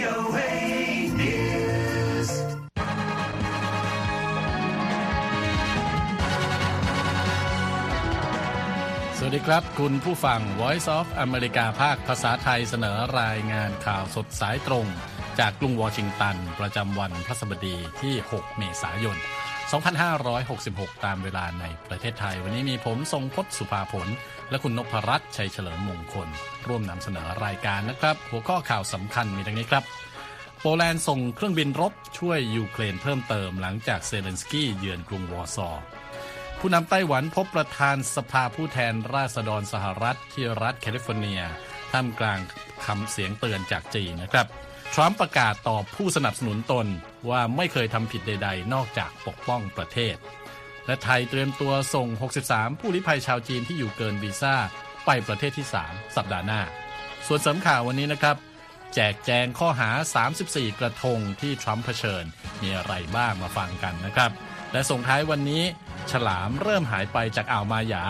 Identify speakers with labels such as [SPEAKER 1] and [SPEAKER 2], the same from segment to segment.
[SPEAKER 1] VOA News.
[SPEAKER 2] สวัสดีครับ คุณผู้ฟัง Voice of America ภาคภาษาไทยเสนอรายงานข่าวสดสายตรง จากกรุงวอชิงตัน ประจำวันพฤหัสบดีที่ 6 เมษายน 2566 ตามเวลาในประเทศไทย วันนี้มีผมทรงพศสุภาผล และคุณนพรัตน์ชัยเฉลิมมงคล ร่วมนำเสนอรายการนะครับ หัวข้อข่าวสำคัญมีดังนี้ครับ โปแลนด์ส่งเครื่องบินรบช่วยยูเครนเพิ่มเติมหลังจากเซเลนสกี้เยือนกรุงวอร์ซอผู้นำไต้หวันพบประธานสภาผู้แทนราษฎรสหรัฐที่รัฐแคลิฟอร์เนียท่ามกลางคำเสียงเตือนจากจีนนะครับ ทรัมป์ประกาศตอบผู้สนับสนุนตนว่าไม่เคยทำผิดใด ๆ นอกจากปกป้องประเทศ และไทยเตรียมตัวส่ง 63 ผู้ลี้ภัยชาวจีนที่อยู่เกินวีซ่า ไปประเทศที่ 3 สัปดาห์หน้า ส่วนสริมข่าววันนี้นะครับ แจกแจงข้อหา 34 กระทงที่ทรัมป์เผชิญ มีอะไรบ้างมาฟังกันนะครับ และส่งท้ายวันนี้ ฉลามเริ่มหายไปจากอ่าวมาหยา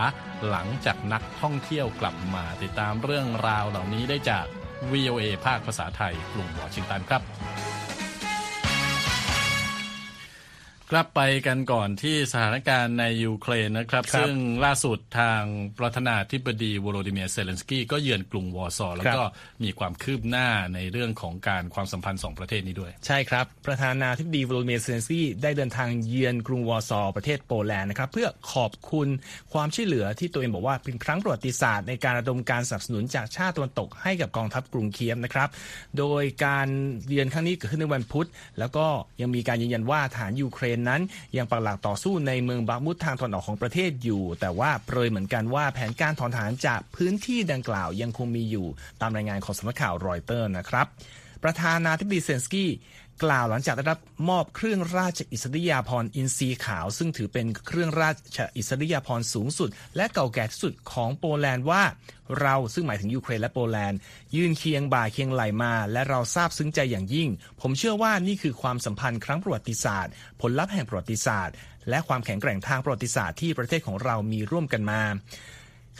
[SPEAKER 2] หลังจากนักท่องเที่ยวกลับมาติดตามเรื่องราวเหล่านี้ได้จาก VOA ภาคภาษาไทยกรุงวอชิงตันครับ กลับไปกันก่อนที่สถานการณ์ในยูเครนนะครับ
[SPEAKER 3] ครับ
[SPEAKER 2] ซึ่งล่าสุดทางประธานาธิบดีวโลดิเมียร์เซเลนสกี้ก็เยือนกรุงวอร์ซอแล้วก็มีความคืบหน้าในเรื่องของการความสัมพันธ์สองประเทศนี้ด้วย
[SPEAKER 3] ใช่ครับ ประธานาธิบดีวโลดิเมียร์เซเลนสกี้ได้เดินทางเยือนกรุงวอร์ซอประเทศโปแลนด์นะครับเพื่อขอบคุณความช่วยเหลือที่ตัวเองบอกว่าเป็นครั้งประวัติศาสตร์ในการระดมการสนับสนุนจากชาติตะวันตกให้กับกองทัพกรุงเคียฟนะครับโดยการเยือนครั้งนี้เกิดขึ้นในวันพุธ แล้วก็ยังมีการยืนยันว่าทหารยูเครนนั้น ยังปักหลักต่อสู้ในเมืองบัคมุตทางตะวันออกของประเทศอยู่ แต่ว่าเปรยเหมือนกันว่าแผนการถอนทหารจากพื้นที่ดังกล่าวยังคงมีอยู่ ตามรายงานของสำนักข่าวรอยเตอร์นะครับประธานาธิบดีเซเลนสกี้ กล่าวหลังจากได้รับมอบเครื่องราชอิสริยาภรณ์อินทรีขาว ซึ่งถือเป็นเครื่องราชอิสริยาภรณ์สูงสุด และเก่าแก่ที่สุดของโปแลนด์ว่า เราซึ่งหมายถึงยูเครนและโปแลนด์ ยืนเคียงบ่าเคียงไหล่มา และเราซาบซึ้งใจอย่างยิ่ง ผมเชื่อว่านี่คือความสัมพันธ์ครั้งประวัติศาสตร์ ผลลัพธ์แห่งประวัติศาสตร์ และความแข็งแกร่งทางประวัติศาสตร์ที่ประเทศของเรามีร่วมกันมา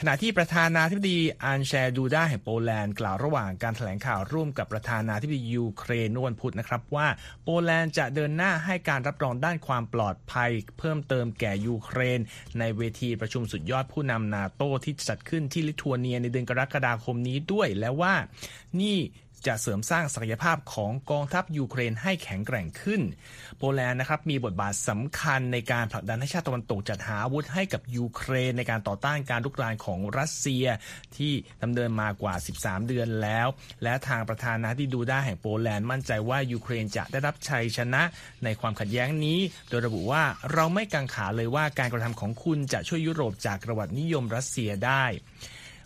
[SPEAKER 3] ขณะที่ประธานาธิบดีอันเดรจ์ ดูดาแห่งโปแลนด์กล่าวระหว่างการแถลงข่าวร่วมกับประธานาธิบดียูเครนเมื่อวันพุธนะครับว่าโปแลนด์จะเดินหน้าให้การรับรองด้านความปลอดภัย เพิ่มเติมแก่ยูเครน ในเวทีประชุมสุดยอดผู้นำนาโตที่จัดขึ้นที่ลิทัวเนียในเดือนกรกฎาคมนี้ด้วยและว่านี่ จะเสริมสร้างศักยภาพของกองทัพยูเครนให้แข็งแกร่งขึ้น โปแลนด์นะครับมีบทบาทสำคัญในการผลักดันให้ชาติตะวันตกจัดหาอาวุธให้กับยูเครนในการต่อต้านการลุกรานของรัสเซียที่ดำเนินมากว่า 13 เดือนแล้ว และทางประธานาธิบดีดูดาแห่งโปแลนด์มั่นใจว่ายูเครนจะได้รับชัยชนะในความขัดแย้งนี้ โดยระบุว่าเราไม่กังขาเลยว่าการกระทำของคุณจะช่วยยุโรปจากจักรวรรดินิยมรัสเซียได้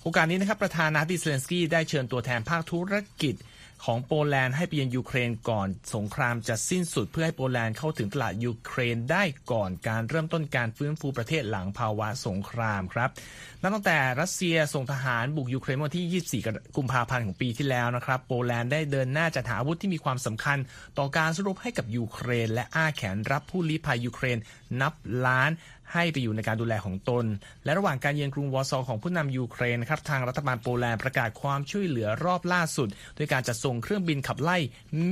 [SPEAKER 3] โอกาสนี้นะครับประธานาธิบดีเซเลนสกี้ได้เชิญตัวแทนภาคธุรกิจของโปแลนด์ให้ไปเยือนยูเครนก่อนสงครามจะสิ้นสุดเพื่อให้โปแลนด์เข้าถึงตลาดยูเครนได้ก่อนการเริ่มต้นการฟื้นฟูประเทศหลังภาวะสงครามครับนับตั้งแต่รัสเซียส่งทหารบุกยูเครนเมื่อวันที่ 24 กุมภาพันธ์ของปีที่แล้วนะครับ โปแลนด์ได้เดินหน้าจัดหาอาวุธที่มีความสำคัญ ต่อการสู้รบให้กับยูเครน และอ้าแขนรับผู้ลี้ภัยยูเครนนับล้าน ให้ไปอยู่ในการดูแลของตน และระหว่างการเยือนกรุงวอร์ซอของผู้นำยูเครนครับทางรัฐบาลโปแลนด์ประกาศความช่วยเหลือรอบล่าสุดด้วยการจัดส่งเครื่องบินขับไล่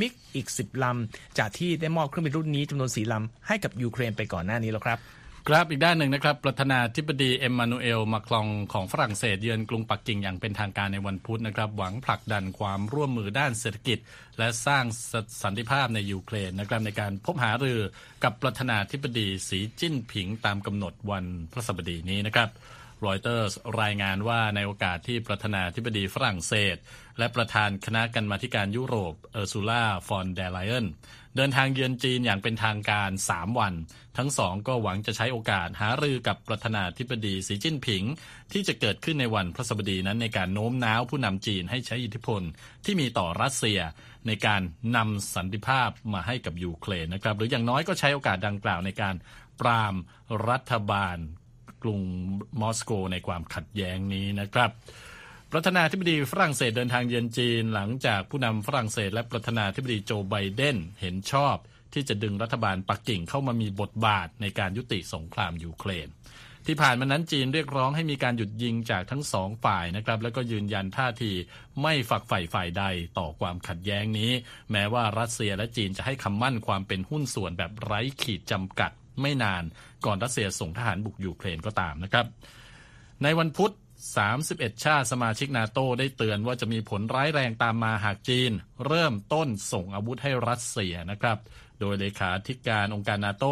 [SPEAKER 3] MiG อีก 10ลำจากที่ได้มอบเครื่องบินรุ่นนี้จำนวน4ลำให้กับยูเครนไปก่อนหน้านี้แล้วครับ
[SPEAKER 2] ครับอีกด้านหนึ่งนะครับ ประธานาธิบดีเอ็มมานูเอลมาครงของฝรั่งเศสเยือนกรุงปักกิ่งอย่างเป็นทางการในวันพุธนะครับ หวังผลักดันความร่วมมือด้านเศรษฐกิจ และสร้างสันติภาพในยูเครนนะครับในการพบหารือกับประธานาธิบดีสีจิ้นผิงตามกำหนดวันพฤหัสบดีนี้นะครับรอยเตอร์สรายงานว่าในโอกาสที่ประธานาธิบดีฝรั่งเศส และประธานคณะกรรมาการยุโรปเออร์ซูล่าฟอนเดอร์ไลเอน เดินทางเยือนจีนอย่างเป็นทางการ 3 วัน ทั้งสองก็หวังจะใช้โอกาสหารือกับประธานาธิบดีสีจิ้นผิง ที่จะเกิดขึ้นในวันพฤหัสบดีนั้นในการโน้มน้าวผู้นำจีนให้ใช้อิทธิพลที่มีต่อรัสเซียในการนำสันติภาพมาให้กับยูเครนนะครับ หรืออย่างน้อยก็ใช้โอกาสดังกล่าวในการปรามรัฐบาลกรุงมอสโกในความขัดแย้งนี้นะครับ ประธานาธิบดีฝรั่งเศสเดินทางเยือนจีน หลังจากผู้นำฝรั่งเศส และประธานาธิบดีโจไบเดนเห็นชอบ ที่จะดึงรัฐบาลปักกิ่งเข้ามามีบทบาทในการยุติสงครามยูเครน ที่ผ่านมานั้นจีนเรียกร้องให้มีการหยุดยิงจากทั้งสองฝ่ายนะครับ แล้วก็ยืนยันท่าทีไม่ฝักใฝ่ฝ่ายใดต่อความขัดแย้งนี้ แม้ว่ารัสเซียและจีนจะให้คำมั่นความเป็นหุ้นส่วนแบบไร้ขีดจำกัดไม่นานก่อนรัสเซียส่งทหารบุกยูเครนก็ตามนะครับ ในวันพุธ 31 ชาติสมาชิกนาโตได้เตือนว่าจะมีผลร้ายแรงตามมาหากจีน เริ่มต้นส่งอาวุธให้รัสเซียนะครับ โดยเลขาธิการองค์การนาโต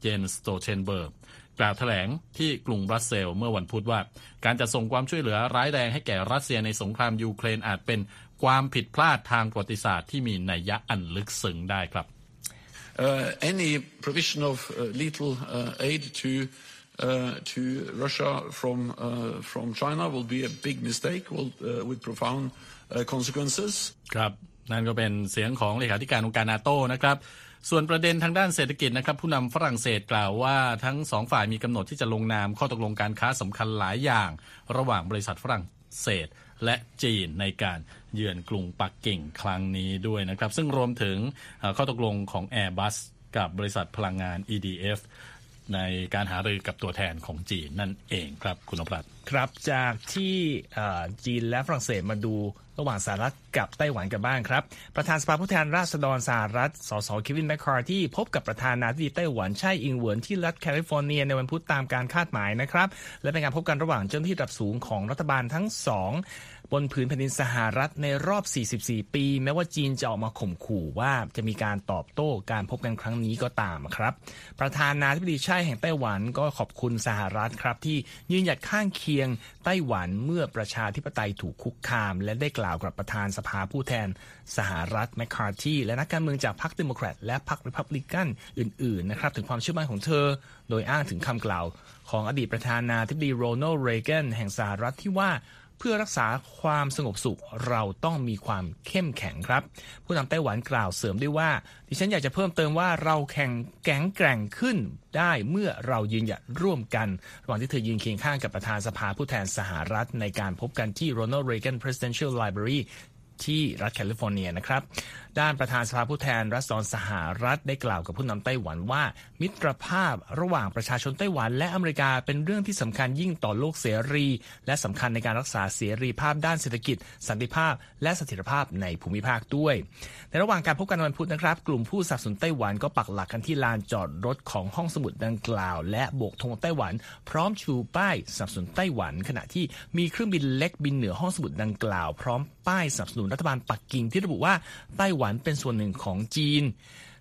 [SPEAKER 2] เยนส์สโตลเทนเบิร์กกล่าวแถลงที่กรุงบรัสเซลเมื่อวันพุธว่า การจะส่งความช่วยเหลือร้ายแรงให้แก่รัสเซียในสงครามยูเครนอาจเป็นความผิดพลาดทางประวัติศาสตร์ที่มีนัยยะอันลึกซึ้งได้ครับ
[SPEAKER 4] Uh, any provision of uh, lethal uh, aid to to Russia from uh, from China will be a big mistake, will, uh, with profound uh, consequences.
[SPEAKER 2] ครับนั่นก็เป็นเสียงของเลขาธิการองค์การนาโต้นะครับส่วนประเด็นทางด้านเศรษฐกิจนะครับผู้นำฝรั่งเศสกล่าวว่าทั้งสองฝ่ายมีกำหนดที่จะลงนามข้อตกลงการค้าสำคัญหลายอย่าง ระหว่างบริษัทฝรั่งเศสและจีนในการเยือนกรุงปักกิ่งครั้งนี้ด้วยนะครับ ซึ่งรวมถึงข้อตกลงของ Airbus กับบริษัทพลังงาน EDF ในการหารือกับตัวแทนของจีนนั่นเองครับคุณนพรัตน์
[SPEAKER 3] ครับจากที่จีนและฝรั่งเศสมาดูระหว่างสหรัฐกับไต้หวันกันบ้างครับ ประธานสภาผู้แทนราษฎรสหรัฐ สส.เควินแมคคาร์ทีพบกับประธานาธิบดีไต้หวันไช่อิงเหวินที่รัฐแคลิฟอร์เนียในวันพุธตามการคาดหมายนะครับ และเป็นการพบกันระหว่างเจ้าหน้าที่ระดับสูงของรัฐบาลทั้งสอง บนผืนแผ่นดินสหรัฐในรอบ 44 ปี แม้ว่าจีนจะออกมาข่มขู่ว่าจะมีการตอบโต้การพบกันครั้งนี้ก็ตามครับ ประธานาธิบดีไช่แห่งไต้หวันก็ขอบคุณสหรัฐครับ ที่ยืนหยัดข้างเคียงไต้หวันเมื่อประชาธิปไตยถูกคุกคาม และได้กล่าวกับประธานสภาผู้แทนสหรัฐแมคคาร์ทีและนักการเมืองจากพรรคเดโมแครตและพรรคริพับลิกันอื่นๆนะครับถึงความเชื่อมั่นของเธอ โดยอ้างถึงคำกล่าวของอดีตประธานาธิบดีโรนัลด์เรแกนแห่งสหรัฐที่ว่า เพื่อรักษาความสงบสุขเราต้องมีความเข้มแข็งครับ ผู้นำไต้หวันกล่าวเสริมด้วยว่า ดิฉันอยากจะเพิ่มเติมว่าเราแข่งแข็งแกร่งขึ้นได้เมื่อเรายืนหยัดร่วมกัน ระหว่างที่เธอยืนเคียงข้างกับประธานสภาผู้แทนสหรัฐ ในการพบกันที่ Ronald Reagan Presidential Library ที่รัฐแคลิฟอร์เนียนะครับด้านประธานสภาผู้แทนรัฐสดรสหรัฐได้กล่าวกับผู้นำไต้หวันว่า มิตรภาพระหว่างประชาชนไต้หวันและอเมริกาเป็นเรื่องที่สำคัญยิ่งต่อโลกเสรี และสำคัญในการรักษาเสรีภาพด้านเศรษฐกิจ สันติภาพ และเสถียรภาพในภูมิภาคด้วย ในระหว่างการพบกันวันพุธนะครับ กลุ่มผู้สนับสนุนไต้หวันก็ปักหลักกันที่ลานจอดรถของห้องสมุดดังกล่าว และโบกธงไต้หวัน พร้อมชูป้ายสนับสนุนไต้หวัน ขณะที่มีเครื่องบินเล็กบินเหนือห้องสมุดดังกล่าว พร้อมป้ายสนับสนุนรัฐบาลปักกิ่งที่ระบุว่าไต้หวันเป็นส่วนหนึ่งของจีน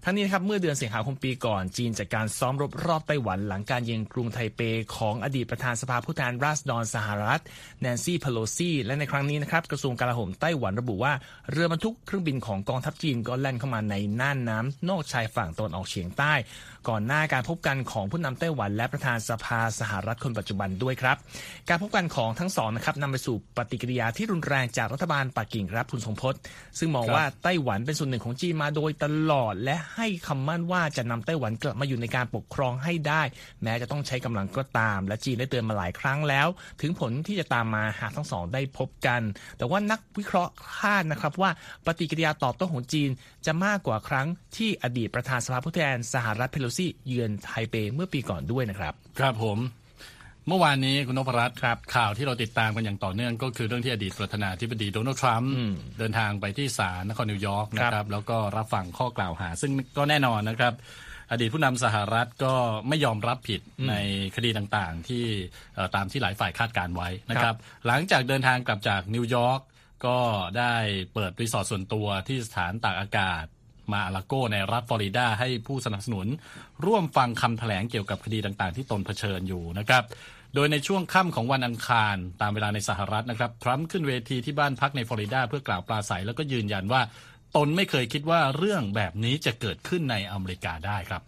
[SPEAKER 3] ทั้งนี้นะครับเมื่อเดือนสิงหาคมปีก่อน จีนจัดการซ้อมรบรอบไต้หวันหลังการเยือนกรุงไทเปของอดีตประธานสภาผู้แทนราษฎรสหรัฐแนนซี่เพโลซีและในครั้งนี้นะครับกระทรวงกลาโหมไต้หวันระบุว่า เรือบรรทุกเครื่องบินของกองทัพจีนก็แล่นเข้ามาในน่านน้ำนอกชายฝั่งตะวันออกเฉียงใต้ก่อนหน้าการพบกันของผู้นำไต้หวันและประธานสภาสหรัฐคนปัจจุบันด้วยครับ การพบกันของทั้งสองนะครับนำไปสู่ปฏิกิริยาที่รุนแรงจากรัฐบาลปักกิ่งครับคุณสมพศซึ่งมอง
[SPEAKER 2] ครับ
[SPEAKER 3] ว่าไต้หวันเป็นส่วนหนึ่งของจีนมาโดยตลอด และให้คำมั่นว่าจะนำไต้หวันกลับมาอยู่ในการปกครองให้ได้ แม้จะต้องใช้กำลังก็ตาม และจีนได้เตือนมาหลายครั้งแล้ว ถึงผลที่จะตามมาหากทั้งสองได้พบกัน แต่ว่านักวิเคราะห์คาดนะครับว่าปฏิกิริยาตอบโต้ของจีนจะมากกว่าครั้งที่อดีตประธานสภาผู้แทนสหรัฐเพโลซีเยือนไทเปเมื่อปีก่อนด้วยนะครับ
[SPEAKER 2] ครับผมเมื่อวานนี้คุณนพรัตน์ครับข่าวที่เราติดตามกันอย่างต่อเนื่องก็คือเรื่องที่อดีตประธานาธิบดีโดนัลด์ทรัมป์เดินทางไปที่ศาลนครนิวยอร์กนะครับ แล้วก็รับฟังข้อกล่าวหา ซึ่งก็แน่นอนนะครับ อดีตผู้นำสหรัฐก็ไม่ยอมรับผิดในคดีต่างๆ ที่เอ่อตามที่หลายฝ่ายคาดการณ์ไว้นะครับ หลังจากเดินทางกลับจากนิวยอร์กก็ได้เปิดรีสอร์ทส่วนตัวที่สถานตากอากาศ มาร์อาลาโกในรัฐฟลอริดาให้ผู้สนับสนุน ร่วมฟังคำแถลงเกี่ยวกับคดีต่างๆ ที่ตนเผชิญอยู่นะครับ โดยในช่วงค่ำของวันอังคารตามเวลาในสหรัฐนะครับทรัมป์ขึ้นเวทีที่บ้านพักในฟลอริดาเพื่อกล่าวปราศัยแล้วก็ยืนยันว่า ตนไม่เคยคิดว่าเรื่องแบบนี้จะเกิดขึ้นในอเมริกาได้ครับ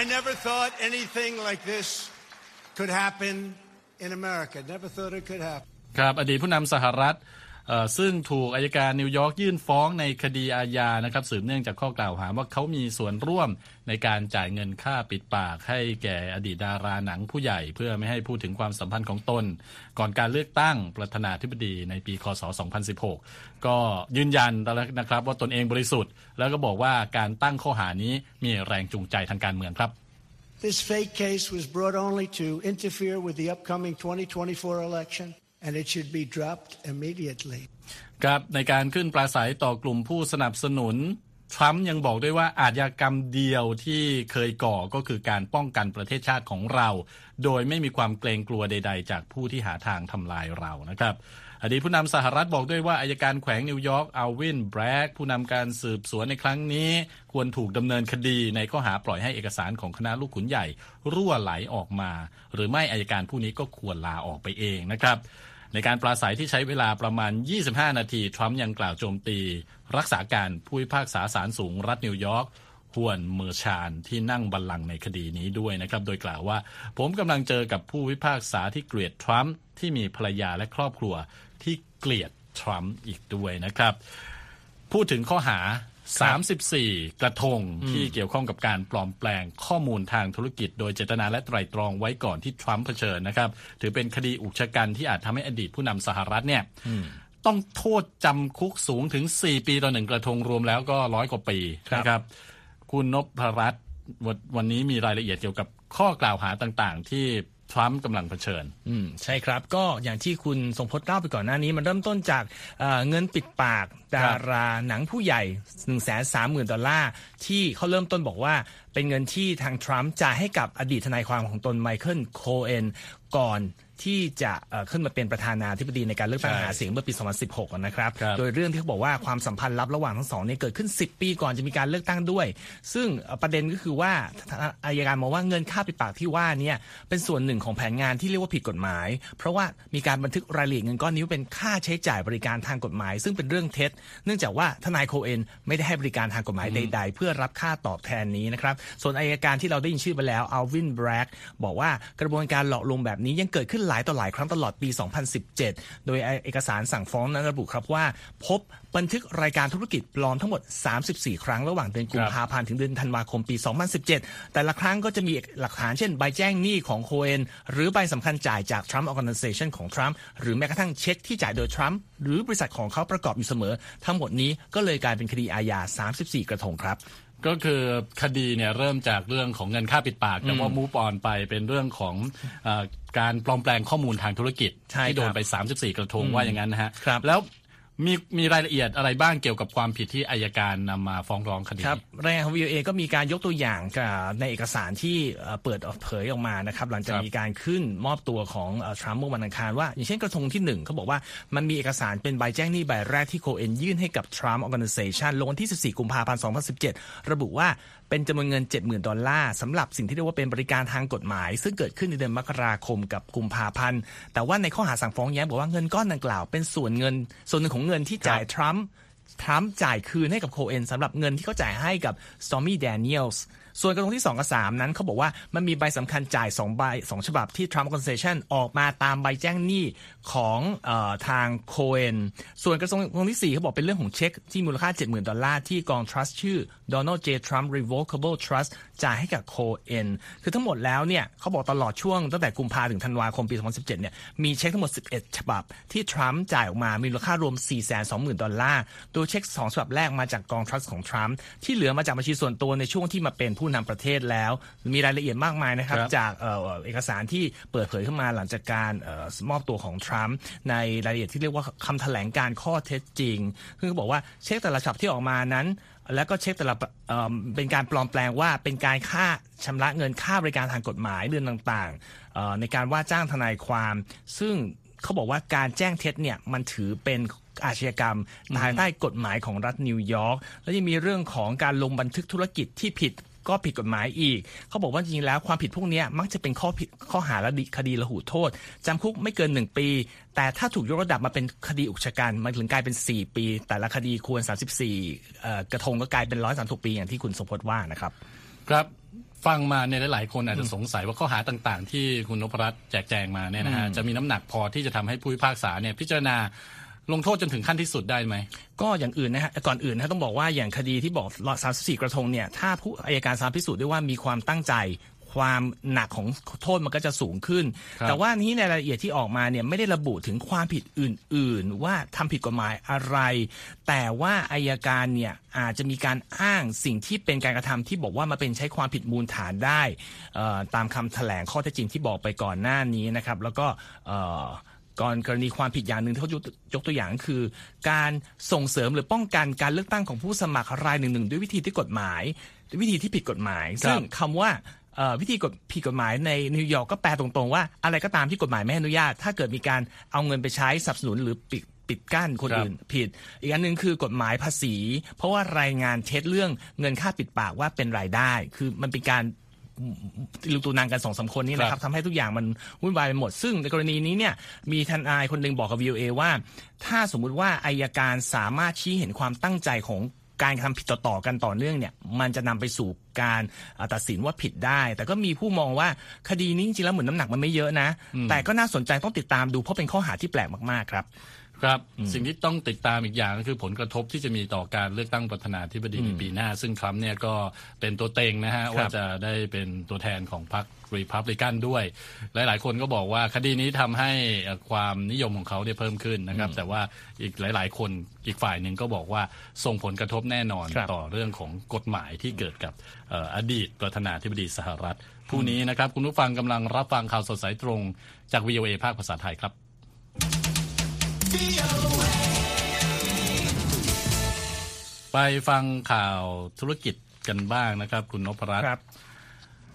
[SPEAKER 1] I never thought anything like this could happen in America. Never thought it could happen.
[SPEAKER 2] ครับอดีตผู้นำสหรัฐเอ่อ ซึ่งถูกอายการนิวยอร์กยื่นฟ้องในคดีอาญานะครับสืบเนื่องจากข้อกล่าวหาว่าเขามีส่วนร่วมในการจ่ายเงินค่าปิดปากให้แก่อดีตดาราหนังผู้ใหญ่ เพื่อไม่ให้พูดถึงความสัมพันธ์ของตน ก่อนการเลือกตั้งประธานาธิบดีในปีคศ 2016 ก็ยืนยันแล้วนะครับว่าตนเองบริสุทธิ์ แล้วก็บอกว่าการตั้งข้อหานี้มีแรงจูงใจทางการเมืองครับ
[SPEAKER 1] This fake case was brought only to interfere with the upcoming 2024 election, and it should be dropped immediately.
[SPEAKER 2] ครับในการขึ้นปราศัยต่อกลุ่มผู้สนับสนุนทรัมป์ยังบอกด้วยว่าอาชญากรรมเดียวที่เคยก่อก็คือการป้องกันประเทศชาติของเรา โดยไม่มีความเกรงกลัวใด ๆ จากผู้ที่หาทางทำลายเรานะครับ อดีตผู้นำสหรัฐบอกด้วยว่าอายการแขวงนิวยอร์กอัลวินแบรกผู้นำการสืบสวนในครั้งนี้ ควรถูกดำเนินคดีในข้อหาปล่อยให้เอกสารของคณะลูกขุนใหญ่ รั่วไหลออกมา หรือไม่อายการผู้นี้ก็ควรลาออกไปเองนะครับในการปราศัยที่ใช้เวลาประมาณ 25 นาที ทรัมป์ยังกล่าวโจมตี รักษาการผู้พิพากษาศาลสูงรัฐนิวยอร์กฮวนเมอร์ชานที่นั่งบัลลังก์ในคดีนี้ด้วยนะครับ โดยกล่าวว่า ผมกำลังเจอกับผู้พิพากษาที่เกลียดทรัมป์ที่มีภรรยาและครอบครัว ที่เกลียดทรัมป์อีกด้วยนะครับ พูดถึงข้อหา 34 กระทงที่เกี่ยวข้องกับการปลอมแปลงข้อมูลทางธุรกิจ โดยเจตนาและไตร่ตรองไว้ก่อนที่ทรัมป์เผชิญนะครับ ถือเป็นคดีอุกชะกันที่อาจทำให้อดีตผู้นำสหรัฐเนี่ยต้องโทษจำคุกสูงถึง 4 ปีต่อหนึ่งกระทงรวมแล้วก็ร้อยกว่าปีนะครับ คุณนพรัตน์วันนี้มีรายละเอียดเกี่ยวกับข้อกล่าวหาต่างๆ ที่ ทรัมป์กำลังเผชิญ
[SPEAKER 3] อืมใช่ครับก็อย่างที่คุณทรงพจน์เล่าไปก่อนหน้านี้ มันเริ่มต้นจากเอ่อเงินปิดปากดาราหนังผู้ใหญ่ 1 3 0 0 0 0 ดอลลาร์ ที่เขาเริ่มต้นบอกว่าเป็นเงินที่ทางทรัมป์จ่ายให้กับอดีตทนายความของตนไมเคิลโคเอนก่อน ที่จะเอ่อขึ้นมาเป็นประธานาธิบดีในการเลือกตั้ง
[SPEAKER 2] ใช่
[SPEAKER 3] หาเสียงเมื่อปี 2016อะนะครับ
[SPEAKER 2] ครับ
[SPEAKER 3] โดยเรื่องที่เขาบอกว่าความสัมพันธ์ลับระหว่างทั้งสองเนี่ยเกิดขึ้น 10 ปีก่อนจะมีการเลือกตั้งด้วย ซึ่งเอ่อประเด็นก็คือว่าอายการมองว่าเงินค่าปิดปากที่ว่าเนี่ยเป็นส่วนหนึ่งของแผนงานที่เรียกว่าผิดกฎหมาย เพราะว่ามีการบันทึกรายละเอียดเงินก้อนนี้ว่าเป็นค่าใช้จ่ายบริการทางกฎหมาย ซึ่งเป็นเรื่องเท็จ เนื่องจากว่าทนายโคเอนไม่ได้ให้บริการทางกฎหมายใด ๆ เพื่อรับค่าตอบแทนนี้นะครับ ส่วนอายการที่เราได้ยินชื่อไปแล้วอัลวินแบรกบอกว่ากระบวนการหลอกลวงแบบนี้ยังเกิดขึ้นหลายต่อหลายครั้งตลอดปี 2017 โดยเอกสารสั่งฟ้องนั้นระบุครับว่า พบบันทึกรายการธุรกิจปลอมทั้งหมด 34 ครั้งระหว่างเดือนกุมภาพันธ์ถึงเดือนธันวาคมปี 2017 แต่ละครั้งก็จะมีหลักฐานเช่นใบแจ้งหนี้ของโคเอนหรือใบสำคัญจ่ายจาก Trump Organization ของทรัมป์หรือแม้กระทั่งเช็คที่จ่ายโดยทรัมป์หรือบริษัทของเขาประกอบอยู่เสมอ ทั้งหมดนี้ก็เลยกลายเป็นคดีอาญา 34 กระทงครับ
[SPEAKER 2] ก็คือคดีเนี่ยเริ่มจากเรื่องของเงินค่าปิดปาก แต่ว่ามูฟออนไปเป็นเรื่องของเออ การปลอมแปลงข้อมูลทางธุรกิจ
[SPEAKER 3] ใช่
[SPEAKER 2] ที่โดน
[SPEAKER 3] ครับ
[SPEAKER 2] ไป 34 กระทงว่าอย่างนั้นนะฮะ
[SPEAKER 3] ครับ
[SPEAKER 2] แล้วมีมีรายละเอียดอะไรบ้างเกี่ยวกับความผิดที่อายการนำมาฟ้องร้องคดี
[SPEAKER 3] ครับรายงานของ VOA ก็มีการยกตัวอย่างกับในเอกสารที่เอ่อเปิดเผยออกมานะครับหลังจาก
[SPEAKER 2] ครับ
[SPEAKER 3] มีการขึ้นมอบตัวของทรัมป์เมื่อวันอังคารว่า อย่างเช่นกระทงที่หนึ่งเขาบอกว่ามันมีเอกสารเป็นใบแจ้งหนี้ใบแรกที่โคเอนยื่นให้กับ Trump Organization ลงวันที่ 14 กุมภาพันธ์ 2017 ระบุว่า เป็นจำนวนเงิน 70,000 ดอลลาร์สำหรับสิ่งที่เรียกว่าเป็นบริการทางกฎหมาย ซึ่งเกิดขึ้นในเดือนมกราคมกับกุมภาพันธ์ แต่ว่าในข้อหาสั่งฟ้องแย้งบอกว่าเงินก้อนดังกล่าวเป็นส่วนเงิน ส่วนหนึ่งของเงินที่จ่ายทรัมป์ทรัมป์จ่ายคืนให้กับโคเอนสำหรับเงินที่เขาจ่ายให้กับซอมมี่แดเนียลส์ ส่วนกระทงที่ 2 กับ 3 นั้นเขาบอกว่ามันมีใบสำคัญจ่าย 2 ใบ 2 ฉบับที่ Trump Organization ออกมาตามใบแจ้งหนี้ของเอ่อทางโคเอนส่วนกระทงที่ 4 เขาบอกเป็นเรื่องของเช็คที่มูลค่า 70,000 ดอลลาร์ที่กอง trust ชื่อ Donald J Trump Revocable Trust จ่ายให้กับโคเอนคือทั้งหมดแล้วเนี่ยเขาบอกตลอดช่วงตั้งแต่กุมภาถึงธันวาคมปี 2017 เนี่ยมีเช็คทั้งหมด 11 ฉบับ ที่ทรัมป์จ่ายออกมามีมูลค่ารวม 420,000 ดอลลาร์ โดยเช็ค 2 ฉบับแรกมาจากกอง trust ของทรัมป์ที่เหลือมาจากบัญชีส่วนตัวในช่วงที่มาเป็นผู้นำประเทศแล้ว มีรายละเอียดมากมายนะครับ
[SPEAKER 2] ครับ
[SPEAKER 3] จากเอ่อเอกสารที่เปิดเผยขึ้นมาหลังจากการเออมอบตัวของทรัมป์ในรายละเอียดที่เรียกว่าคำแถลงการข้อเท็จจริงคือเขาบอกว่าเช็คแต่ละฉบับที่ออกมานั้น แล้วก็เช็คแต่ละเอ่อเป็นการปลอมแปลงว่าเป็นการค่าชำระเงินค่าบริการทางกฎหมายเดือนต่างๆเอ่อในการว่าจ้างทนายความ ซึ่งเขาบอกว่าการแจ้งเท็จเนี่ยมันถือเป็นอาชญากรรมภายใต้กฎหมายของรัฐนิวยอร์กแล้วยังมีเรื่องของการลงบันทึกธุรกิจที่ผิด ก็ผิดกฎหมายอีก เขาบอกว่าจริงๆแล้วความผิดพวกเนี้ยมักจะเป็นข้อผิดข้อหาและคดีระหูโทษจำคุกไม่เกิน 1 ปี แต่ถ้าถูกยกระดับมาเป็นคดีอุกชะกันมันถึงกลายเป็น 4 ปี แต่ละคดีควร 34เอ่อกระทงก็กลายเป็น136ปีอย่างที่คุณสมพจน์ว่านะครับ
[SPEAKER 2] ครับฟังมาเนี่ยหลาย ๆ คนอาจจะสงสัยว่าข้อหาต่าง ๆ ที่คุณนพรัตน์แจกแจงมาเนี่ยนะฮะจะมีน้ำหนักพอที่จะทำให้ผู้พิพากษาเนี่ยพิจารณา ลงโทษจนถึงขั้นที่สุดได้ไหม
[SPEAKER 3] ก็อย่างอื่นนะฮะก่อนอื่นนะฮะต้องบอกว่าอย่างคดีที่บอก34กระทงเนี่ยถ้าผู้อายการสามพิสูจน์ได้ว่ามีความตั้งใจความหนักของโทษมันก็จะสูงขึ้น แต่ว่านี้ในรายละเอียดที่ออกมาเนี่ยไม่ได้ระบุถึงความผิดอื่น ๆ ว่าทำผิดกฎหมายอะไร แต่ว่าอายการเนี่ยอาจจะมีการอ้างสิ่งที่เป็นการกระทำที่บอกว่ามาเป็นใช้ความผิดมูลฐานได้ตามคำแถลงข้อเท็จจริงที่บอกไปก่อนหน้านี้นะครับ แล้วก็ ก่อนกรณีความผิดอย่างหนึ่งที่เขายกตัวอย่างคือ การส่งเสริมหรือป้องกันการเลือกตั้งของผู้สมัครรายหนึ่งๆด้วยวิธีที่กฎหมายวิธีที่ผิดกฎหมาย ซึ่งคำว่าวิธีกฎผิดกฎหมายในนิวยอร์กก็แปลตรงๆว่าอะไรก็ตามที่กฎหมายไม่อนุญาต ถ้าเกิดมีการเอาเงินไปใช้สนับสนุนหรือปิดปิดกั้นคนอื่นผิด อีกอันหนึ่งคือกฎหมายภาษี เพราะว่ารายงานเท็จเรื่องเงินค่าปิดปากว่าเป็นรายได้ คือมันเป็นการ ลูกตัวนางกันสองสาคนนี้นะครับทำให้ทุกอย่างมันวุ่นวายไปหมด ซึ่งในกรณีนี้เนี่ยมีทนายคนหนึ่งบอกกับ VOA ว่า ถ้าสมมุติว่าอายการสามารถชี้เห็นความตั้งใจของการทำผิดต่อๆกันต่อเนื่องเนี่ยมันจะนำไปสู่การตัดสินว่าผิดได้ แต่ก็มีผู้มองว่าคดีนี้จริงๆแล้วเหมือนน้ำหนักมันไม่เยอะนะ แต่ก็น่าสนใจต้องติดตามดูเพราะเป็นข้อหาที่แปลกมากๆครับ
[SPEAKER 2] ครับสิ่งที่ต้องติดตามอีกอย่างก็คือผลกระทบที่จะมีต่อการเลือกตั้งประธานาธิบดีในปีหน้า ซึ่งทรัมป์เนี่ยก็เป็นตัวเต็งนะฮะว่าจะได้เป็นตัวแทนของพรรครีพับลิกันด้วย หลาย ๆ คนก็บอกว่าคดีนี้ทำให้ความนิยมของเขาเนี่ยเพิ่มขึ้นนะครับ แต่ว่าอีกหลาย ๆ คนอีกฝ่ายหนึ่งก็บอกว่าส่งผลกระทบแน่นอนต่อเรื่องของกฎหมายที่เกิดกับอดีตประธานาธิบดีสหรัฐผู้นี้นะครับคุณผู้ฟังกำลังรับฟังข่าวสดสายตรงจาก VOA ภาคภาษาไทยครับ ไปฟังข่าวธุรกิจกันบ้างนะครับ คุณนพรัตน์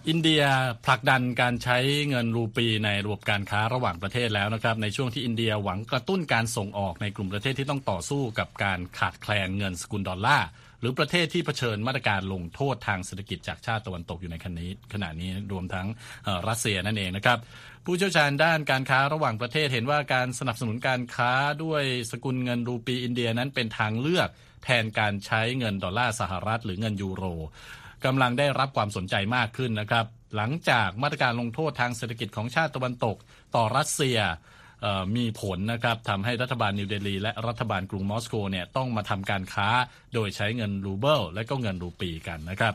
[SPEAKER 2] อินเดียผลักดันการใช้เงินรูปีในระบบการค้าระหว่างประเทศแล้วนะครับ ในช่วงที่อินเดียหวังกระตุ้นการส่งออกในกลุ่มประเทศที่ต้องต่อสู้กับการขาดแคลนเงินสกุลดอลลาร์ห รือประเทศที่เผชิญมาตรการลงโทษทางเศรษฐกิจจากชาติตะวันตกอยู่ในขณะนี้ขณะนี้รวมทั้งรัสเซียนั่นเองนะครับผู้เชี่ยวชาญด้านการค้าระหว่างประเทศเห็นว่าการสนับสนุนการค้าด้วยสกุลเงินรูปีอินเดียนั้นเป็นทางเลือกแทนการใช้เงินดอลลาร์สหรัฐหรือเงินยูโรกำลังได้รับความสนใจมากขึ้นนะครับ หลังจากมาตรการลงโทษทางเศรษฐกิจของชาติตะวันตก ต่อรัสเซีย มีผลนะครับทำให้รัฐบาลนิวเดลีและรัฐบาลกรุงมอสโกเนี่ยต้องมาทำการค้าโดยใช้เงินรูเบิลและก็เงินรูปีกันนะครับ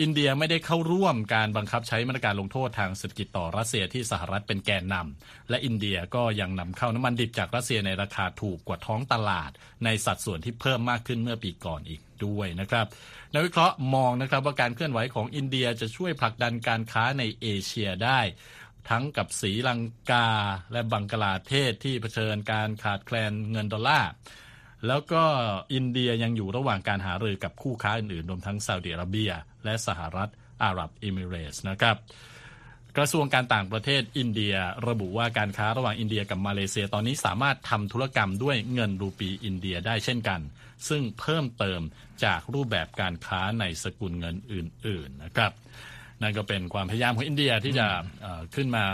[SPEAKER 2] อินเดียไม่ได้เข้าร่วมการบังคับใช้มาตรการลงโทษทางเศรษฐกิจต่อรัสเซียที่สหรัฐเป็นแกนนำและอินเดียก็ยังนำเข้าน้ำมันดิบจากรัสเซียในราคาถูกกว่าท้องตลาด ในสัดส่วนที่เพิ่มมากขึ้นเมื่อปีก่อนอีกด้วยนะครับนักวิเคราะห์มองนะครับว่าการเคลื่อนไหวของอินเดียจะช่วยผลักดันการค้าในเอเชียได้ ทั้งกับสีลังกาและบังกลาเทศที่เผชิญการขาดแคลนเงินดอลลาร์แล้วก็อินเดียยังอยู่ระหว่างการหารือกับคู่ค้าอื่นๆรวมทั้งซาอุดิอาระเบีย และสหรัฐอาหรับเอมิเรส์นะครับ กระทรวงการต่างประเทศอินเดียระบุว่าการค้าระหว่างอินเดียกับมาเลเซียตอนนี้สามารถทำธุรกรรมด้วยเงินรูปีอินเดียได้เช่นกัน ซึ่งเพิ่มเติมจากรูปแบบการค้าในสกุลเงินอื่น ๆนะครับ นั่นก็เป็นความพยายามของอินเดียที่จะขึ้นมา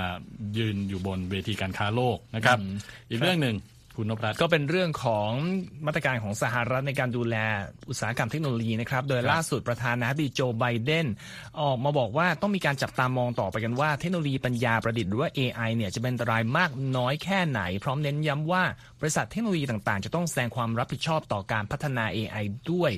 [SPEAKER 2] ยืนอยู่บนเวทีการค้าโลกนะครับ อีกเรื่องหนึ่งคุณนพรัต
[SPEAKER 3] ก็เป็นเรื่องของมาตรการของสหรัฐในการดูแลอุตสาหกรรมเทคโนโลยีนะครับ โดยล่าสุดประธานาธิบดีโจไบเดนออกมาบอกว่าต้องมีการจับตามองต่อไปกันว่าเทคโนโลยีปัญญาประดิษฐ์หรือว่า AI เนี่ยจะเป็นอันตรายมากน้อยแค่ไหน พร้อมเน้นย้ำว่าบริษัทเทคโนโลยีต่างๆ จะต้องแสดงความรับผิดชอบต่อการพัฒนา AI ด้วย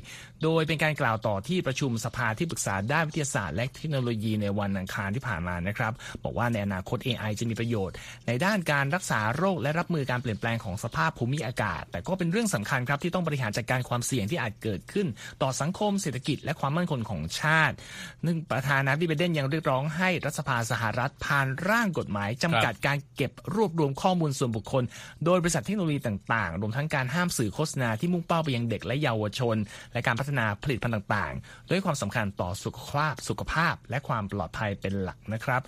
[SPEAKER 3] โดยเป็นการกล่าวต่อที่ประชุมสภาที่ปรึกษาด้านวิทยาศาสตร์และเทคโนโลยีในวันอังคารที่ผ่านมานะครับ บอกว่าในอนาคต AI จะมีประโยชน์ ในด้านการรักษาโรคและรับมือการเปลี่ยนแปลงของสภาพภูมิอากาศ แต่ก็เป็นเรื่องสำคัญครับที่ต้องบริหารจัดการความเสี่ยงที่อาจเกิดขึ้น ต่อสังคมเศรษฐกิจและความมั่นคงของชาตินึ่งประธานาธิบดีเดนยังเรียกร้องให้รัฐสภาสหรัฐผ่านร่างกฎหมายจำกัดการเก็บรวบรวมข้อมูลส่วนบุคคล โดยบริษัทเทคโนโลยีต่างๆ รวมทั้งการห้ามสื่อโฆษณาที่มุ่งเป้าไปยังเด็กและเยาวชน และการพัฒนาผลิตภัณฑ์ต่างๆ ด้วยความสำคัญต่อสุขภาพสุขภาพ และความปลอดภัยเป็นหลักนะครับ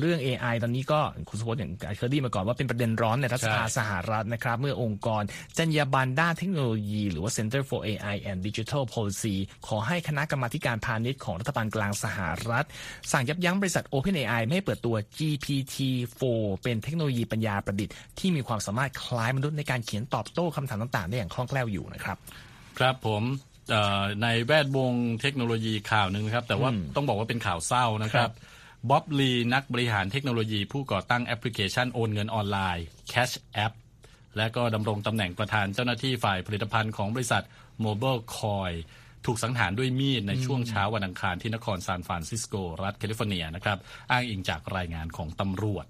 [SPEAKER 3] เรื่อง AI ตอนนี้ก็คุณสุพจน์อย่างเคยได้มาก่อนว่าเป็นประเด็นร้อนในรัฐสภาสหรัฐนะครับ เมื่อองค์กรจรรยาบรรณด้านเทคโนโลยี หรือว่า Center for AI and Digital Policy ขอให้คณะกรรมาการพาณิชย์ของรัฐบาลกลางสหรัฐ สั่งยับยั้งบริษัท OpenAI ไม่ให้เปิดตัว GPT-4 เป็นเทคโนโลยีปัญญาประดิษฐ์ที่มีความสามารถคล้ายมนุษย์ในการเขียนตอบโต้คำถามต่างๆ ได้อย่างคล่องแคล่วอยู่นะครับ
[SPEAKER 2] ครับผม ในแวดวงเทคโนโลยีข่าวหนึ่งนะครับ แต่ว่าต้องบอกว่าเป็นข่าวเศร้านะครับบ๊อบลีนักบริหารเทคโนโลยี ผู้ก่อตั้งแอปพลิเคชันโอนเงินออนไลน์ Cash App และก็ดำรงตำแหน่งประธานเจ้าหน้าที่ฝ่ายผลิตภัณฑ์ของบริษัท Mobile Coin ถูกสังหารด้วยมีดในช่วงเช้าวันอังคารที่นครซานฟรานซิสโก รัฐแคลิฟอร์เนียนะครับ อ้างอิงจากรายงานของตำรวจ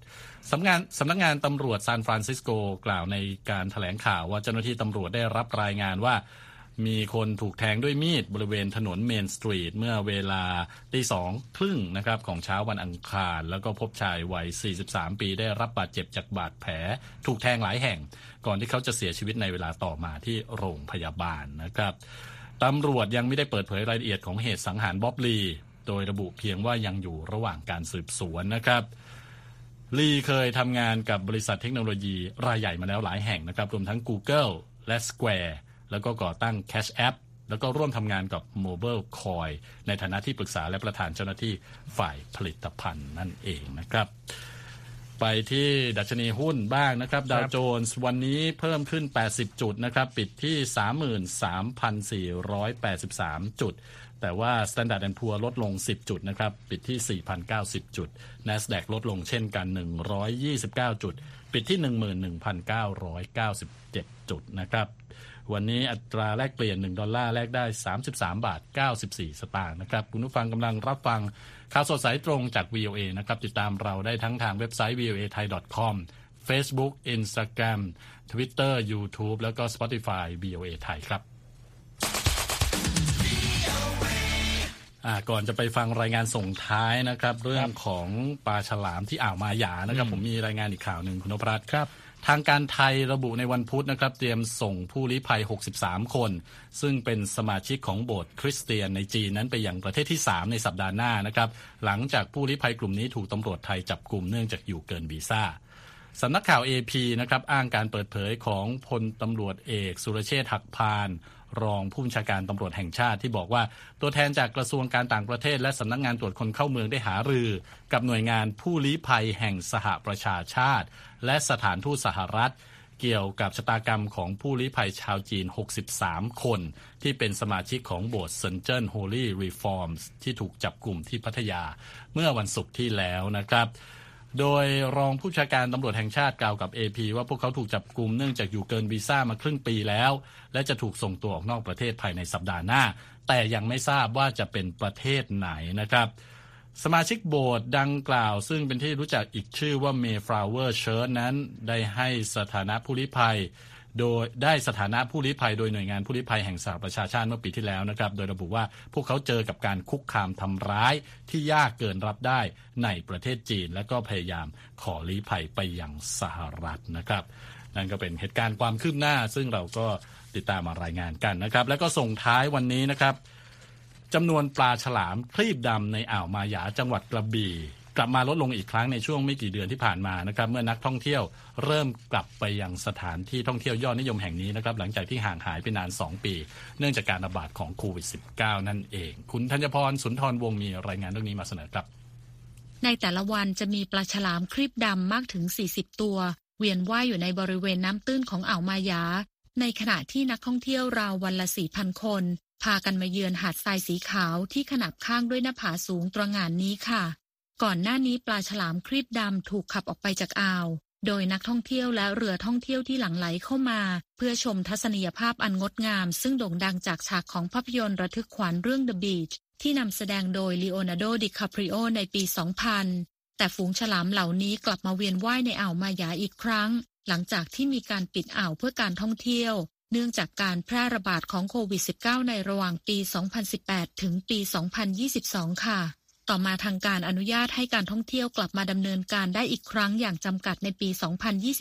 [SPEAKER 2] สำนักงานสำนักงานตำรวจซานฟรานซิสโก กล่าวในการถแถลงข่าวว่าเจ้าหน้าที่ตำรวจได้รับรายงานว่า มีคนถูกแทงด้วยมีดบริเวณถนนเมนสตรีทเมื่อเวลาตีสองครึ่งนะครับของเช้าวันอังคาร แล้วก็พบชายวัย 43 ปีได้รับบาดเจ็บจากบาดแผล ถูกแทงหลายแห่ง ก่อนที่เขาจะเสียชีวิตในเวลาต่อมาที่โรงพยาบาลนะครับตำรวจยังไม่ได้เปิดเผยรายละเอียดของเหตุสังหารบ๊อบลีโดยระบุเพียงว่ายังอยู่ระหว่างการสืบสวนนะครับลีเคยทำงานกับบริษัทเทคโนโลยีรายใหญ่มาแล้วหลายแห่งนะครับ รวมทั้ง Google และ Square แล้วก็ก่อตั้ง Cash App แล้วก็ร่วมทำงานกับ Mobile Coin ในฐานะที่ปรึกษาและประธานเจ้าหน้าที่ฝ่ายผลิตภัณฑ์นั่นเองนะครับ ไปที่ดัชนีหุ้นบ้างนะครับ ดาวโจนส์วันนี้เพิ่มขึ้น 80 จุดนะครับ ปิดที่ 33,483 จุด แต่ว่า Standard Poor ลดลง 10 จุดนะครับ ปิดที่ 4,090 จุด NASDAQ ลดลงเช่นกัน 129 จุด ปิดที่ 11,997 จุดนะครับ วันนี้อัตราแลกเปลี่ยน 1 ดอลลาร์แลกได้ 33 บาท 94 สตางค์นะครับ คุณผู้ฟังกำลังรับฟังข่าวสดสายตรงจาก VOA นะครับ ติดตามเราได้ทั้งทางเว็บไซต์ voa thai com Facebook Instagram Twitter YouTube แล้วก็ Spotify VOA ไทยครับก่อนจะไปฟังรายงานส่งท้ายนะครับ เรื่องของปลาฉลามที่อ่าวมาหยานะครับ ผมมีรายงานอีกข่าวหนึ่งคุณนพรัตน์
[SPEAKER 3] ครับ
[SPEAKER 2] ทางการไทยระบุในวันพุธนะครับ เตรียมส่งผู้ลี้ภัย 63 คน ซึ่งเป็นสมาชิกของโบสถ์คริสเตียนในจีนนั้นไปยังประเทศที่ 3 ในสัปดาห์หน้านะครับ หลังจากผู้ลี้ภัยกลุ่มนี้ถูกตำรวจไทยจับกลุ่มเนื่องจากอยู่เกินวีซ่าสำนักข่าว AP นะครับอ้างการเปิดเผยของพลตำรวจเอก สุรเชษฐ์หักพาน รองผู้บัญชาการตำรวจแห่งชาติที่บอกว่า ตัวแทนจากกระทรวงการต่างประเทศ และสำนักงงานตรวจคนเข้าเมืองได้หารือ กับหน่วยงานผู้ลี้ภัยแห่งสหประชาชาติ และสถานทูตสหรัฐเกี่ยวกับชะตากรรมของผู้ลี้ภัยชาวจีน 63 คน ที่เป็นสมาชิกของโบสถ์เซินเจิ้น Holy Reformed ที่ถูกจับกลุ่มที่พัทยาเมื่อวันศุกร์ที่แล้วนะครับ โดยรองผู้บัญชาการตำรวจแห่งชาติกล่าวกับ AP ว่าพวกเขาถูกจับกลุ่มเนื่องจากอยู่เกินวีซ่ามาครึ่งปีแล้ว และจะถูกส่งตัวออกนอกประเทศภายในสัปดาห์หน้า แต่ยังไม่ทราบว่าจะเป็นประเทศไหนนะครับ สมาชิกโบสถ์ดังกล่าว ซึ่งเป็นที่รู้จักอีกชื่อว่า Mayflower Church นั้นได้ให้สถานะผู้ลี้ภัย โดยได้สถานะผู้ลี้ภัยโดยหน่วยงานผู้ลี้ภัยแห่งสหประชาชาติเมื่อปีที่แล้วนะครับ โดยระบุว่าพวกเขาเจอกับการคุกคามทำร้ายที่ยากเกินรับได้ในประเทศจีน และก็พยายามขอลี้ภัยไปยังสหรัฐนะครับ นั่นก็เป็นเหตุการณ์ความคืบหน้า ซึ่งเราก็ติดตามมารายงานกันนะครับ แล้วก็ส่งท้ายวันนี้นะครับจำนวนปลาฉลามคลีบดำในอ่าวมาหยาจังหวัดกระบี่ กลับมาลดลงอีกครั้งในช่วงไม่กี่เดือนที่ผ่านมานะครับเมื่อนักท่องเที่ยวเริ่มกลับไปยังสถานที่ท่องเที่ยวยอดนิยมแห่งนี้นะครับหลังจากที่ห่างหายไปนาน 2 ปี เนื่องจากการระบาดของโควิด -19 นั่นเอง คุณธัญพรสุนทรวงมีรายงานเรื่องนี้มาเสนอครับ
[SPEAKER 5] ในแต่ละวันจะมีปลาฉลามครีบดำมากถึง 40 ตัว เวียนว่ายอยู่ในบริเวณน้ำตื้นของอ่าวมายา ในขณะที่นักท่องเที่ยวราววันละ4,000 คน พากันมาเยือนหาดทรายสีขาวที่ขนาบข้างด้วยหน้าผาสูงตระหง่านนี้ค่ะ ก่อนหน้านี้ปลาฉลามครีบดำถูกขับออกไปจากอ่าว โดยนักท่องเที่ยวและเรือท่องเที่ยวที่หลั่งไหลเข้ามา เพื่อชมทัศนียภาพอันงดงาม ซึ่งโด่งดังจากฉากของภาพยนตร์ระทึกขวัญเรื่อง The Beach ที่นำแสดงโดยลีโอนาร์โด ดิคาปริโอในปี 2000 แต่ฝูงฉลามเหล่านี้กลับมาเวียนว่ายในอ่าวมายาอีกครั้ง หลังจากที่มีการปิดอ่าวเพื่อการท่องเที่ยว เนื่องจากการแพร่ระบาดของโควิด -19 ในระหว่างปี 2018 ถึงปี 2022 ค่ะ ต่อมาทางการอนุญาตให้การท่องเที่ยวกลับมาดำเนินการได้อีกครั้งอย่างจำกัดในปี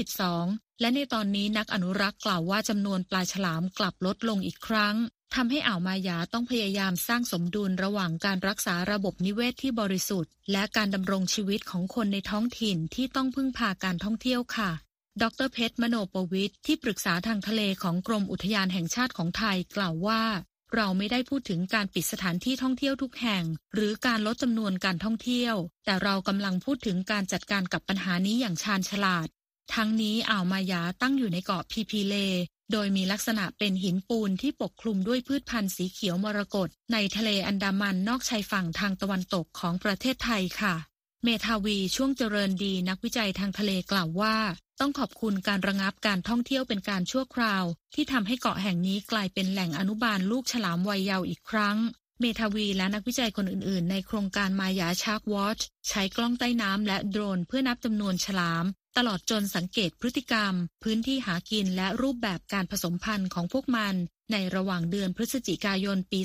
[SPEAKER 5] 2022 และในตอนนี้นักอนุรักษ์กล่าวว่าจำนวนปลาฉลามกลับลดลงอีกครั้งทำให้อ่าวมายาต้องพยายามสร้างสมดุลระหว่างการรักษาระบบนิเวศทที่บริสุทธิ์ และการดำรงชีวิตของคนในท้องถิ่นที่ต้องพึ่งพาการท่องเที่ยวค่ะ ดรเพชรมโนปวิทย์ที่ปรึกษาทางทะเลของกรมอุทยานแห่งชาติของไทยกล่าวว่า เราไม่ได้พูดถึงการปิดสถานที่ท่องเที่ยวทุกแห่ง หรือการลดจำนวนการท่องเที่ยว แต่เรากำลังพูดถึงการจัดการกับปัญหานี้อย่างชาญฉลาด ทั้งนี้อ่าวมายาตั้งอยู่ในเกาะพีพีเล โดยมีลักษณะเป็นหินปูนที่ปกคลุมด้วยพืชพันธุ์สีเขียวมรกตในทะเลอันดามันนอกชายฝั่งทางตะวันตกของประเทศไทยค่ะ เมทาวีช่วงเจริญดีนักวิจัยทางทะเลกล่าวว่า ต้องขอบคุณการระงับการท่องเที่ยวเป็นการชั่วคราว ที่ทำให้เกาะแห่งนี้กลายเป็นแหล่งอนุบาลลูกฉลามวัยเยาว์อีกครั้ง เมทาวีและนักวิจัยคนอื่นๆ ในโครงการมายาชาร์กวอชใช้กล้องใต้น้ำและโดรนเพื่อนับจำนวนฉลาม ตลอดจนสังเกตพฤติกรรม พื้นที่หากินและรูปแบบการผสมพันธุ์ของพวกมัน ในระหว่างเดือนพฤศจิกายนปี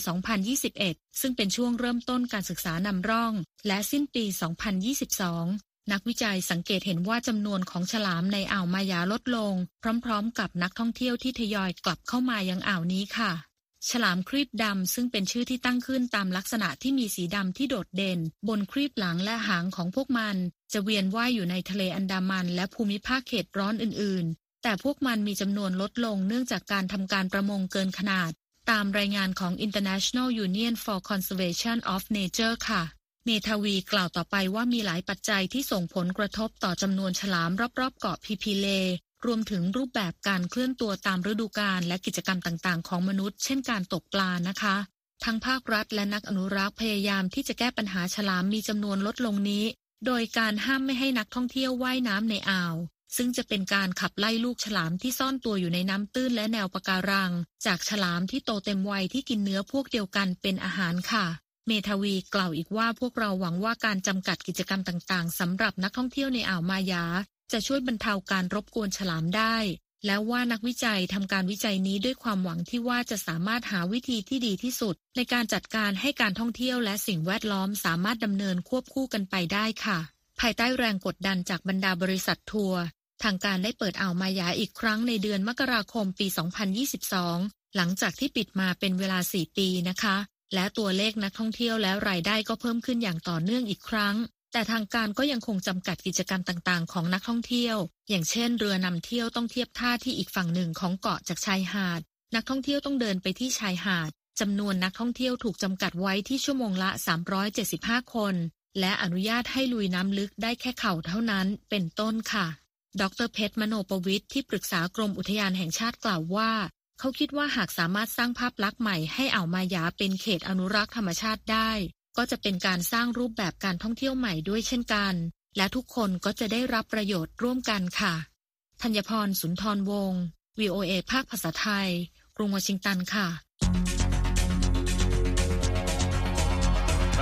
[SPEAKER 5] 2021 ซึ่งเป็นช่วงเริ่มต้นการศึกษานำร่อง และสิ้นปี 2022 นักวิจัยสังเกตเห็นว่าจำนวนของฉลามในอ่าวมายาลดลง พร้อมๆ กับนักท่องเที่ยวที่ทยอยกลับเข้ามายังอ่าวนี้ค่ะ ฉลามครีบดำซึ่งเป็นชื่อที่ตั้งขึ้นตามลักษณะที่มีสีดำที่โดดเด่น บนครีบหลังและหางของพวกมัน จะเวียนว่ายอยู่ในทะเลอันดามันและภูมิภาคเขตร้อนอื่นๆ แต่พวกมันมีจำนวนลดลงเนื่องจากการทำการประมงเกินขนาด ตามรายงานของ International Union for Conservation of Nature ค่ะ เมทาวีกล่าวต่อไปว่ามีหลายปัจจัยที่ส่งผลกระทบต่อจำนวนฉลามรอบๆเกาะพีพีเล รวมถึงรูปแบบการเคลื่อนตัวตามฤดูกาลและกิจกรรมต่างๆ ของมนุษย์ เช่นการตกปลานะคะ ทั้งภาครัฐและนักอนุรักษ์พยายามที่จะแก้ปัญหาฉลามมีจำนวนลดลงนี้ โดยการห้ามไม่ให้นักท่องเที่ยวว่ายน้ำในอ่าว ซึ่งจะเป็นการขับไล่ลูกฉลามที่ซ่อนตัวอยู่ในน้ำตื้นและแนวปะการัง จากฉลามที่โตเต็มวัยที่กินเนื้อพวกเดียวกันเป็นอาหารค่ะ เมทาวีกล่าวอีกว่าพวกเราหวังว่าการจำกัดกิจกรรมต่างๆสำหรับนักท่องเที่ยวในอ่าวมายา จะช่วยบรรเทาการรบกวนฉลามได้ แล้วว่านักวิจัยทำการวิจัยนี้ด้วยความหวังที่ว่าจะสามารถหาวิธีที่ดีที่สุด ในการจัดการให้การท่องเที่ยวและสิ่งแวดล้อมสามารถดำเนินควบคู่กันไปได้ค่ะ ภายใต้แรงกดดันจากบรรดาบริษัททัวร์ทางการได้เปิดอ่าวมายาอีกครั้งในเดือนมกราคมปี 2022 หลังจากที่ปิดมาเป็นเวลา 4 ปีนะคะ และตัวเลขนักท่องเที่ยวและรายได้ก็เพิ่มขึ้นอย่างต่อเนื่องอีกครั้ง แต่ทางการก็ยังคงจำกัดกิจกรรมต่างๆ ของนักท่องเที่ยว อย่างเช่น เรือนำเที่ยวต้องเทียบท่าที่อีกฝั่งหนึ่งของเกาะจากชายหาด นักท่องเที่ยวต้องเดินไปที่ชายหาดจำนวนนักท่องเที่ยวถูกจำกัดไว้ที่ชั่วโมงละ 375 คน และอนุญาตให้ลุยน้ำลึกได้แค่เข่าเท่านั้นเป็นต้นค่ะ ดรเพชรมโนประวิทย์ที่ปรึกษากรมอุทยานแห่งชาติกล่าวว่า เขาคิดว่าหากสามารถสร้างภาพลักษณ์ใหม่ให้อ่าวมายาเป็นเขตอนุรักษ์ธรรมชาติได้ ก็จะเป็นการสร้างรูปแบบการท่องเที่ยวใหม่ด้วยเช่นกัน และทุกคนก็จะได้รับประโยชน์ร่วมกันค่ะธัญพรสุนทรวงศ์ VOA ภาคภาษาไทย กรุงวอชิงตันค่ะ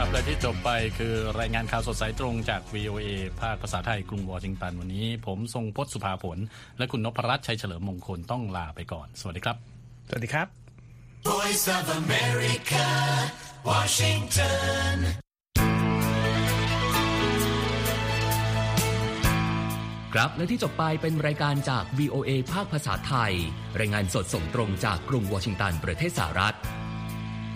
[SPEAKER 2] ครับและที่จบไปคือรายงานข่าวสดสายตรงจาก VOA ภาคภาษาไทยกรุงวอชิงตัน วันนี้ ผมทรงพศสุภาผล และคุณนพรัตน์ชัยเฉลิมมงคลต้องลาไปก่อน สวัสดีครับ
[SPEAKER 3] สวัสดีครับ
[SPEAKER 6] Voice of America, Washington.
[SPEAKER 7] ครับและที่จบไปเป็นรายการจาก VOA ภาคภาษาไทย รายงานสดส่งตรงจากกรุงวอชิงตันประเทศสหรัฐ